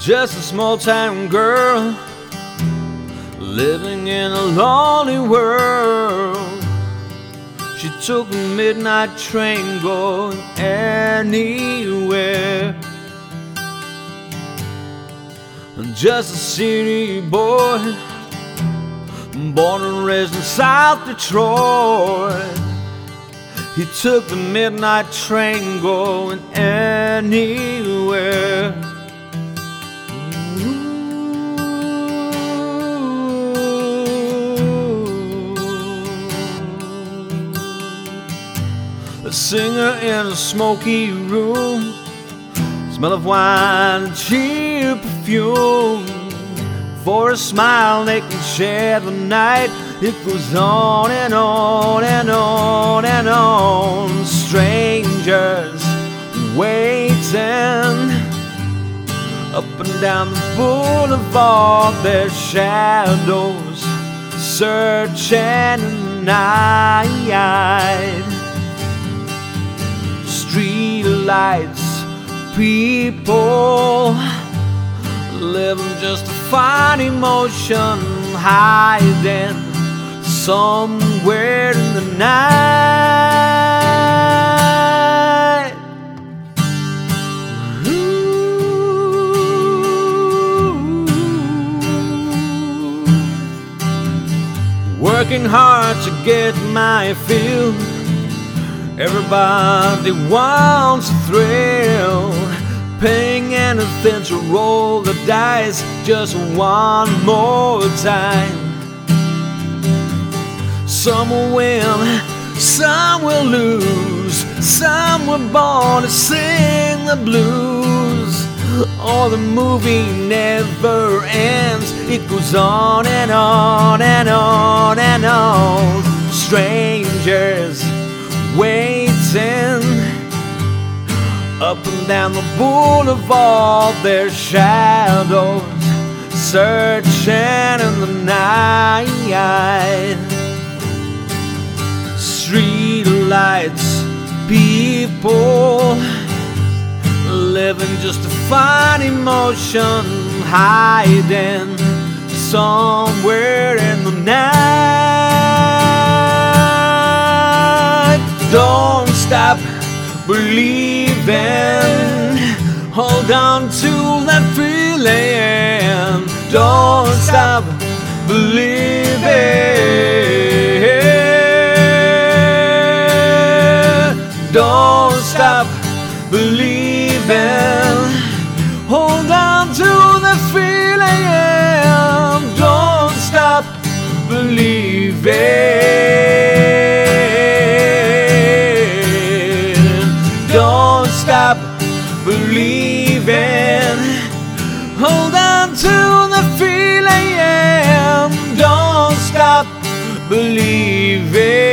just a small town girl living in a lonely world. She took a midnight train going anywhere. And just a city boy, born and raised in South Detroit. He took the midnight train going anywhere. A singer in a smoky room, smell of wine cheap perfume. For a smile they can share the night. It goes on and on and on and on. Strangers waiting up and down the boulevard, their shadows searching in the Street lights, people living just to find emotion hiding somewhere in the night. Ooh. Working hard to get my fill. Everybody wants a thrill. Paying anything to roll the dice just one more time. Some will win, some will lose. Some were born to sing the blues. Or the movie never ends, it goes on and on and on and on. Strangers waiting up and down the boulevard, their shadows searching in the night. Street lights, people living just to find emotion, hiding somewhere in the night. Stop believing. Hold on to that feeling. Don't stop believing. Hold on to the feeling. Don't stop believing.